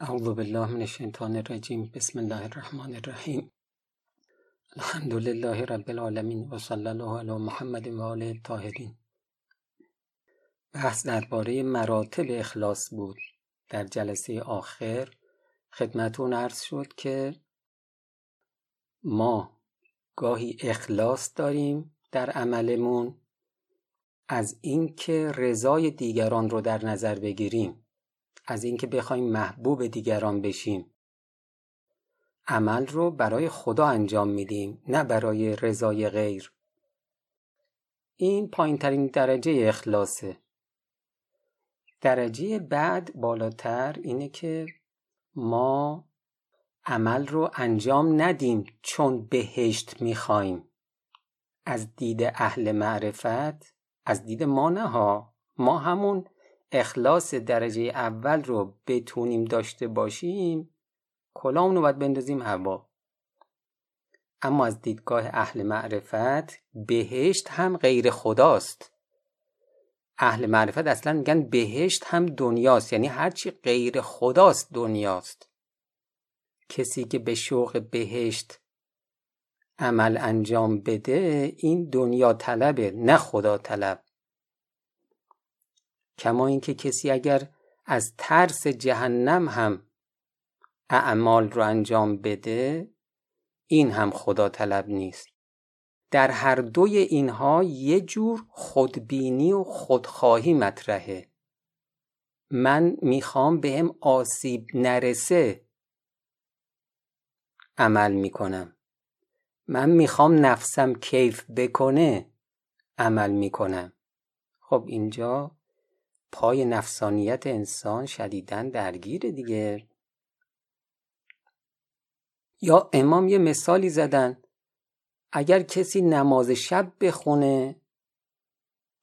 اعوذ بالله من الشیطان الرجیم بسم الله الرحمن الرحیم الحمد لله رب العالمین و صلی الله علی محمد و آله الطاهرین. بحث درباره مراتب اخلاص بود. در جلسه آخر خدمتون عرض شد که ما گاهی اخلاص داریم در عملمون از اینکه رضای دیگران رو در نظر بگیریم. از اینکه بخوایم محبوب دیگران بشیم. عمل رو برای خدا انجام میدیم نه برای رضای غیر. این پایین ترین درجه اخلاصه. درجه بعد بالاتر اینه که ما عمل رو انجام ندیم چون بهشت می‌خوایم. از دید اهل معرفت از دید ما نه ها ما همون اخلاص درجه اول رو بتونیم داشته باشیم کلامونو باید بندازیم هوا. اما از دیدگاه اهل معرفت بهشت هم غیر خداست. اهل معرفت اصلا میگن بهشت هم دنیاست یعنی هرچی غیر خداست دنیاست. کسی که به شوق بهشت عمل انجام بده این دنیا طلبه نه خدا طلب. کما اینکه کسی اگر از ترس جهنم هم اعمال رو انجام بده این هم خدا طلب نیست. در هر دوی اینها یه جور خودبینی و خودخواهی مطرحه. من می‌خوام بهم آسیب نرسه عمل می‌کنم. من می‌خوام نفسم کیف بکنه عمل می‌کنم. خب اینجا پای نفسانیت انسان شدیدن درگیره دیگه. یا امام یه مثالی زدن اگر کسی نماز شب بخونه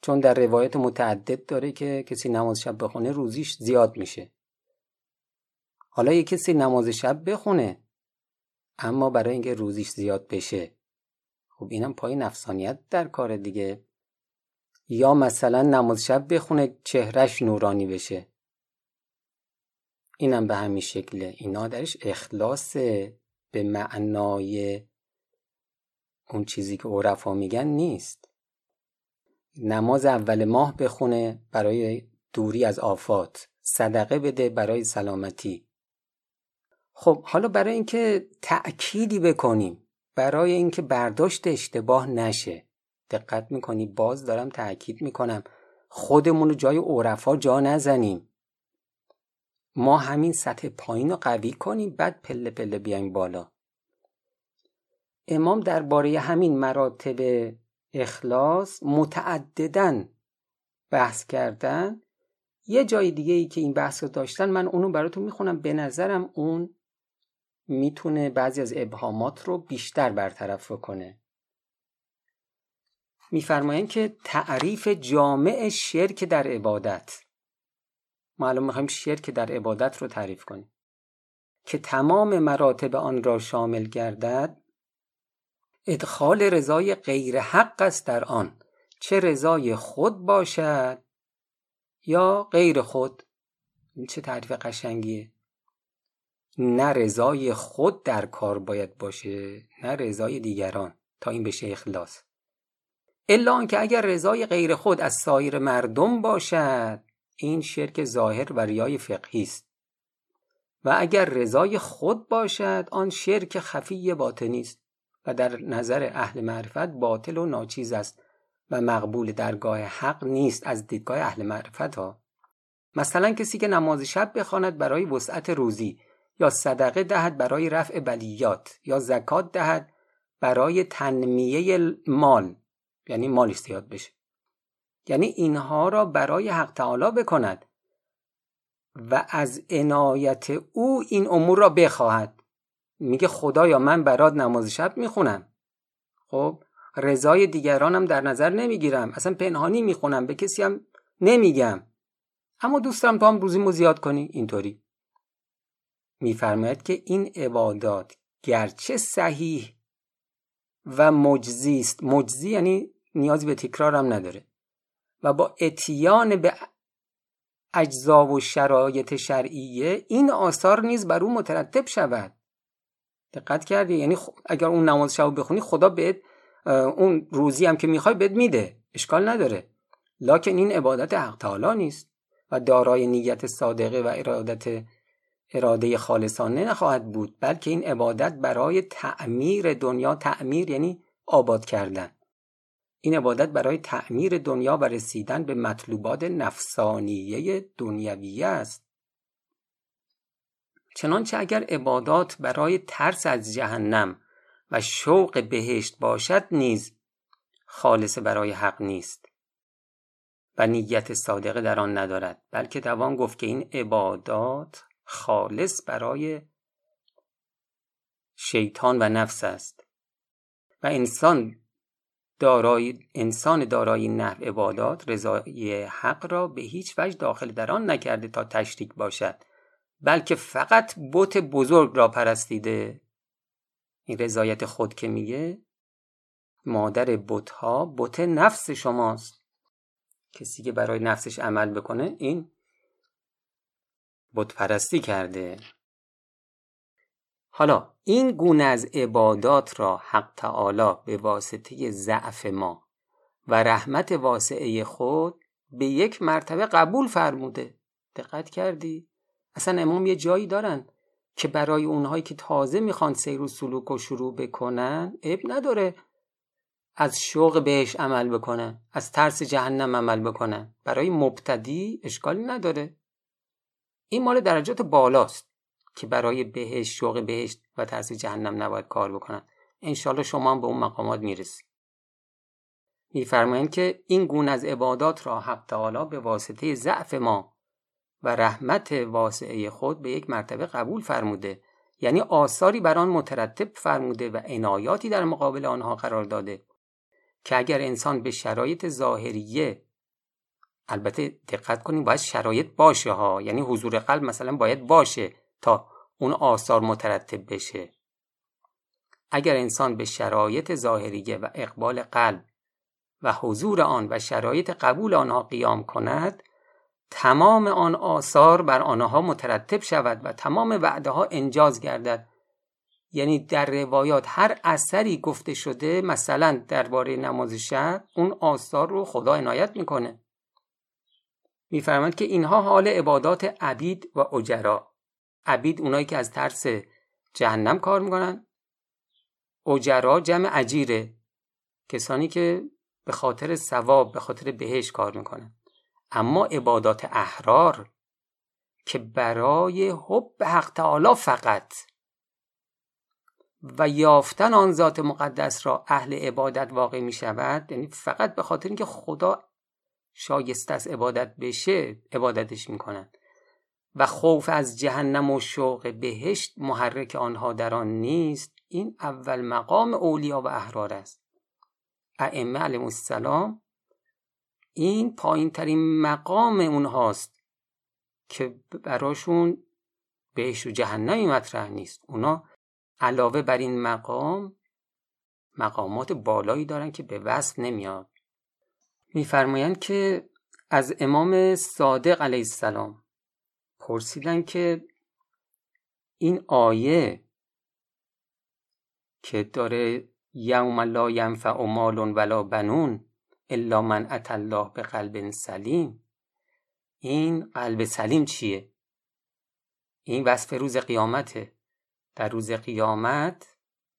چون در روایت متعدد داره که کسی نماز شب بخونه روزیش زیاد میشه. حالا یه کسی نماز شب بخونه اما برای اینکه روزیش زیاد بشه خب اینم پای نفسانیت در کار دیگه. یا مثلا نماز شب بخونه چهرش نورانی بشه. اینم به همین شکله اینا درش اخلاص به معنای اون چیزی که عرفا میگن نیست. نماز اول ماه بخونه برای دوری از آفات. صدقه بده برای سلامتی. خب حالا برای اینکه تأکیدی بکنیم برای اینکه برداشت اشتباه نشه. دقت می‌کنی؟ باز دارم تاکید می‌کنم. خودمون رو جای عرفا جا نزنیم. ما همین سطح پایین رو قوی کنیم بعد پله پله بیایم بالا. امام درباره همین مراتب اخلاص متعددن بحث کردن. یه جای دیگه ای که این بحث رو داشتن من اونو براتون می‌خونم. به نظرم اون می‌تونه بعضی از ابهامات رو بیشتر برطرف کنه. میفرمایند که تعریف جامع شرک در عبادت. ما الان می‌خوایم شرک در عبادت رو تعریف کنیم. که تمام مراتب آن را شامل گردد ادخال رضای غیر حق است در آن. چه رضای خود باشد یا غیر خود؟ این چه تعریف قشنگیه. نه رضای خود در کار باید باشه نه رضای دیگران. تا این بشه اخلاص. الا آنکه اگر رضای غیر خود از سایر مردم باشد این شرک ظاهر و ریای فقهی است. و اگر رضای خود باشد آن شرک خفی باطنی است و در نظر اهل معرفت باطل و ناچیز است و مقبول درگاه حق نیست از دیدگاه اهل معرفت ها مثلا کسی که نماز شب بخواند برای وسعت روزی یا صدقه دهد برای رفع بلیات یا زکات دهد برای تنمیه مال یعنی مالش زیاد بشه. یعنی اینها را برای حق تعالی بکند و از عنایت او این امور را بخواهد. میگه خدایا من برات نماز شب می‌خونم. خب رضای دیگرانم در نظر نمی‌گیرم. اصلا پنهانی می‌خونم به کسی هم نمیگم. اما دوست دارم تو هم روزیمو زیاد کنی؟ اینطوری. میفرماید که این عبادات گرچه صحیح و مجزی است. مجزی یعنی نیازی به تکرار هم نداره. و با اتیان به اجزا و شرایط شرعیه این آثار نیز بر او مترتب شود. دقت کردی؟ یعنی اگر اون نماز شب بخونی خدا بهت اون روزی هم که می‌خوای بهت میده. اشکال نداره. لکن این عبادت حق تعالی نیست و دارای نیت صادقه و ارادت اراده خالصانه نخواهد بود بلکه این عبادت برای تعمیر دنیا تعمیر یعنی آباد کردن. این عبادت برای تعمیر دنیا و رسیدن به مطلوبات نفسانیه دنیویه است. چنانچه اگر عبادات برای ترس از جهنم و شوق بهشت باشد نیز خالص برای حق نیست و نیت صادقه در آن ندارد بلکه دوان گفت که این عبادات خالص برای شیطان و نفس است و انسان دارای انسان دارای نحو عبادات رضای حق را به هیچ وجه داخل در آن نکرده تا تشریک باشد بلکه فقط بت بزرگ را پرستیده. این رضایت خود که میگه مادر بتها بت نفس شماست. کسی که برای نفسش عمل بکنه این بت پرستی کرده. حالا این گونه از عبادات را حق تعالی به واسطه ضعف ما و رحمت واسعه خود به یک مرتبه قبول فرموده. دقت کردی؟ اصلا امام یه جایی دارن که برای اونهایی که تازه می‌خوان سیر و سلوک و شروع بکنن اب نداره. از شوق بهش عمل بکنن از ترس جهنم عمل بکنن. برای مبتدی اشکالی نداره. این مال درجات بالاست. که برای بهش شوق بهشت و ترس جهنم نباید کار بکنن انشالله شما هم به اون مقامات می‌رسید میفرمایند که این گونه از عبادات را حق تعالی به واسطه ضعف ما و رحمت واسعه خود به یک مرتبه قبول فرموده. یعنی آثاری بر آن مترتب فرموده و عنایاتی در مقابل آنها قرار داده که اگر انسان به شرایط ظاهریه البته دقت کنیم باید شرایط باشه ها. یعنی حضور قلب مثلا باید باشه. تا اون آثار مترتب بشه. اگر انسان به شرایط ظاهریه و اقبال قلب و حضور آن و شرایط قبول آنها قیام کند تمام آن آثار بر آنها مترتب شود و تمام وعده ها انجاز گردد. یعنی در روایات هر اثری گفته شده مثلا درباره نماز شب اون آثار رو خدا عنایت می‌کنه. میفرماند که اینها حال عبادات عبید و اجرا. عبید اونایی که از ترس جهنم کار می‌کنن. اجرا جمع اجیره. کسانی که به خاطر ثواب به خاطر بهش کار می‌کنن. اما عبادات احرار که برای حب حق تعالی فقط و یافتن آن ذات مقدس را اهل عبادت واقع می شود یعنی فقط به خاطر اینکه خدا شایسته از عبادت بشه عبادتش می‌کنن. و خوف از جهنم و شوق بهشت محرک آنها در آن نیست. این اول مقام اولیا و احرار است. ائمه علیهم السلام این پایین ترین مقام اونهاست که براشون بهشت و جهنمی مطرح نیست. اونا علاوه بر این مقام مقامات بالایی دارن که به وصف نمیاد. میفرمایند که از امام صادق علیه السلام پرسیدن که این آیه که داره یوم لا ینفع مال ولا بنون الا من ات الله به قلب سلیم این قلب سلیم چیه؟ این وصف روز قیامته. در روز قیامت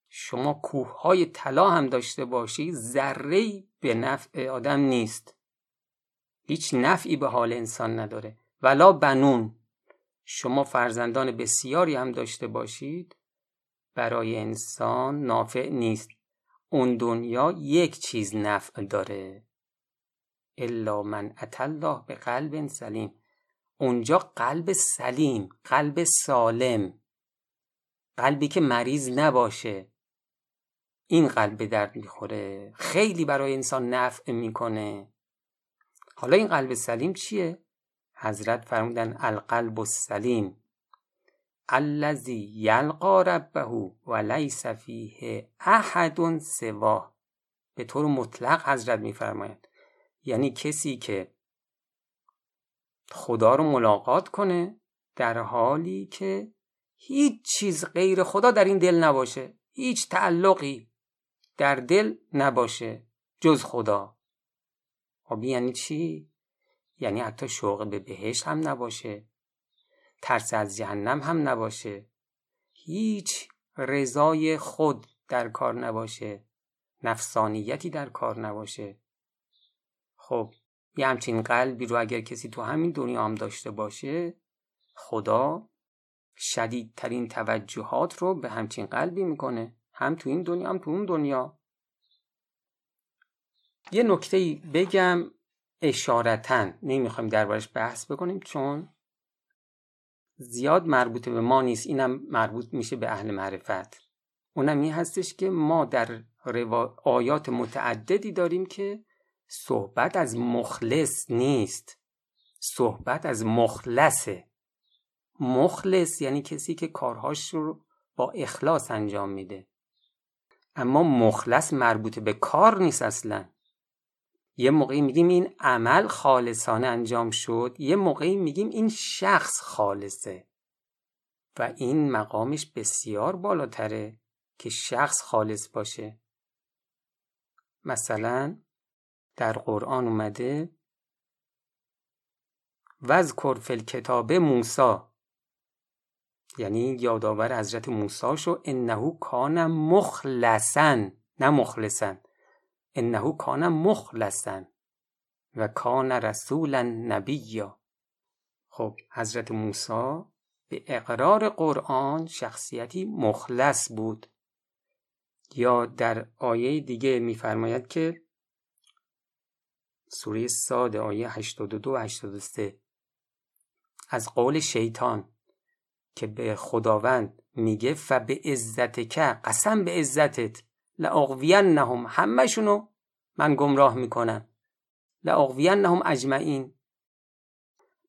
شما کوه های طلا هم داشته باشی ذره به نفع آدم نیست. هیچ نفعی به حال انسان نداره. ولا بنون. شما فرزندان بسیاری هم داشته باشید؟ برای انسان نافع نیست. اون دنیا یک چیز نفع داره. الا من الله به قلب سلیم. اونجا قلب سلیم قلب سالم. قلبی که مریض نباشه. این قلب به درد می‌خوره. خیلی برای انسان نفع می‌کنه. حالا این قلب سلیم چیه؟ حضرت فرمودن القلب السلیم الذی یلقا ربه و لیس فیه احد سواه. به طور مطلق حضرت میفرماید. یعنی کسی که خدا رو ملاقات کنه در حالی که هیچ چیز غیر خدا در این دل نباشه. هیچ تعلقی در دل نباشه جز خدا. خب یعنی چی؟ یعنی حتی شوق به بهشت هم نباشه. ترس از جهنم هم نباشه. هیچ رضای خود در کار نباشه. نفسانیتی در کار نباشه. خب یه همچین قلبی رو اگر کسی تو همین دنیا هم داشته باشه خدا شدیدترین توجهات رو به همچین قلبی می‌کنه. هم تو این دنیا هم تو اون دنیا. یه نکته بگم. اشارتا نمی‌خوایم دربارش بحث بکنیم چون زیاد مربوط به ما نیست. اینم مربوط میشه به اهل معرفت. اونم این هستش که ما در آیات متعددی داریم که صحبت از مخلص نیست. صحبت از مخلصه. مخلص یعنی کسی که کارهاش رو با اخلاص انجام میده. اما مخلص مربوط به کار نیست اصلا. یه موقعی میگیم این عمل خالصانه انجام شد یه موقعی میگیم این شخص خالصه. و این مقامش بسیار بالاتره که شخص خالص باشه. مثلا در قرآن اومده وذکر فی الکتاب موسی یعنی یادآور حضرت موسی شو انه کان مخلصا نه مخلصا. انه کان مخلصا و کان رسولا نبیا. خب حضرت موسی به اقرار قرآن شخصیتی مخلص بود. یا در آیه دیگه میفرماید که سوره ساد آیه 82 و 83 از قول شیطان که به خداوند میگه فبه عزتک قسم به عزتت. لأغوینهم همهشونو من گمراه می‌کنم. لأغوینهم اجمعین.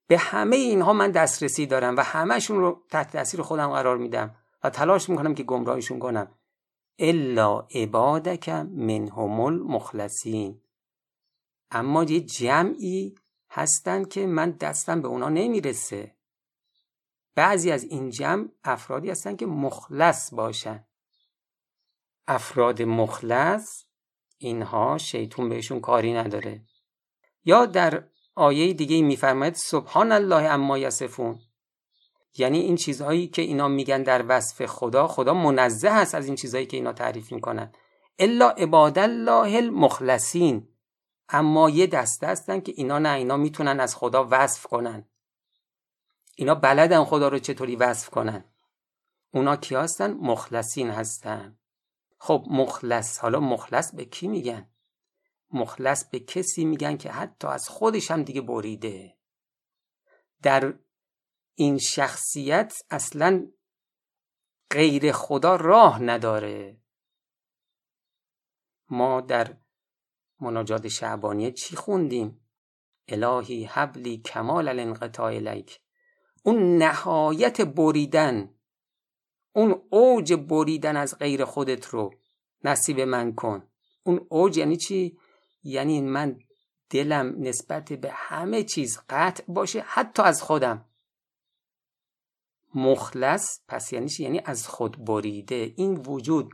به همه اینها من دسترسی دارم و همهشون رو تحت تاثیر خودم قرار میدم و تلاش می‌کنم که گمراهشون کنم. الا عبادک منهم المخلصین. اما یه جمعی هستن که من دستم به اونا نمی‌رسه. بعضی از این جمع افرادی هستن که مخلص باشن. افراد مخلص اینها شیطون بهشون کاری نداره. یا در آیه دیگه میفرماید سبحان الله اما یصفون. یعنی این چیزهایی که اینا میگن در وصف خدا خدا منزه هست از این چیزهایی که اینا تعریف می‌کنن. الا عباد الله المخلصین. اما یه دسته هستن که اینا نه اینا می‌تونن از خدا وصف کنن. اینا بلدن خدا رو چطوری وصف کنن. اونا کی هستن؟ مخلصین هستن. خب مخلص حالا مخلص به کی میگن؟ مخلص به کسی میگن که حتی از خودش هم دیگه بریده. در این شخصیت اصلا غیر خدا راه نداره. ما در مناجات شعبانیه چی خوندیم؟ الهی حبلی کمال الانقطاع الیک. اون نهایت بریدن. اون اوج بریدن از غیر خودت رو. نصیب من کن. اون اوج یعنی چی؟ یعنی من دلم نسبت به همه چیز قطع باشه حتی از خودم. مخلص پس یعنی چی؟ یعنی از خود بریده. این وجود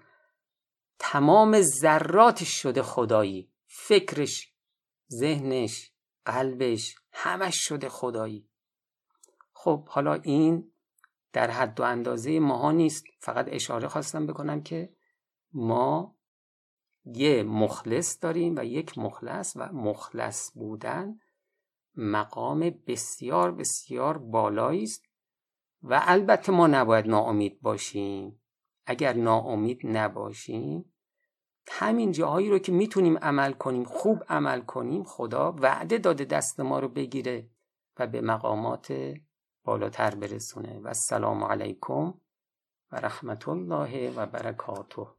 تمام ذراتش شده خدایی. فکرش ذهنش قلبش همش شده خدایی. خب حالا این در حد و اندازه ماها نیست. فقط اشاره خواستم بکنم که ما یه مخلص داریم و یک مخلص و مخلص بودن مقام بسیار بسیار بالایی است و البته ما نباید ناامید باشیم. اگر ناامید نباشیم همین جاهایی رو که می‌تونیم عمل کنیم خوب عمل کنیم خدا وعده داده دست ما رو بگیره و به مقامات بالاتر برسونه. و السلام علیکم و رحمت الله و برکاته.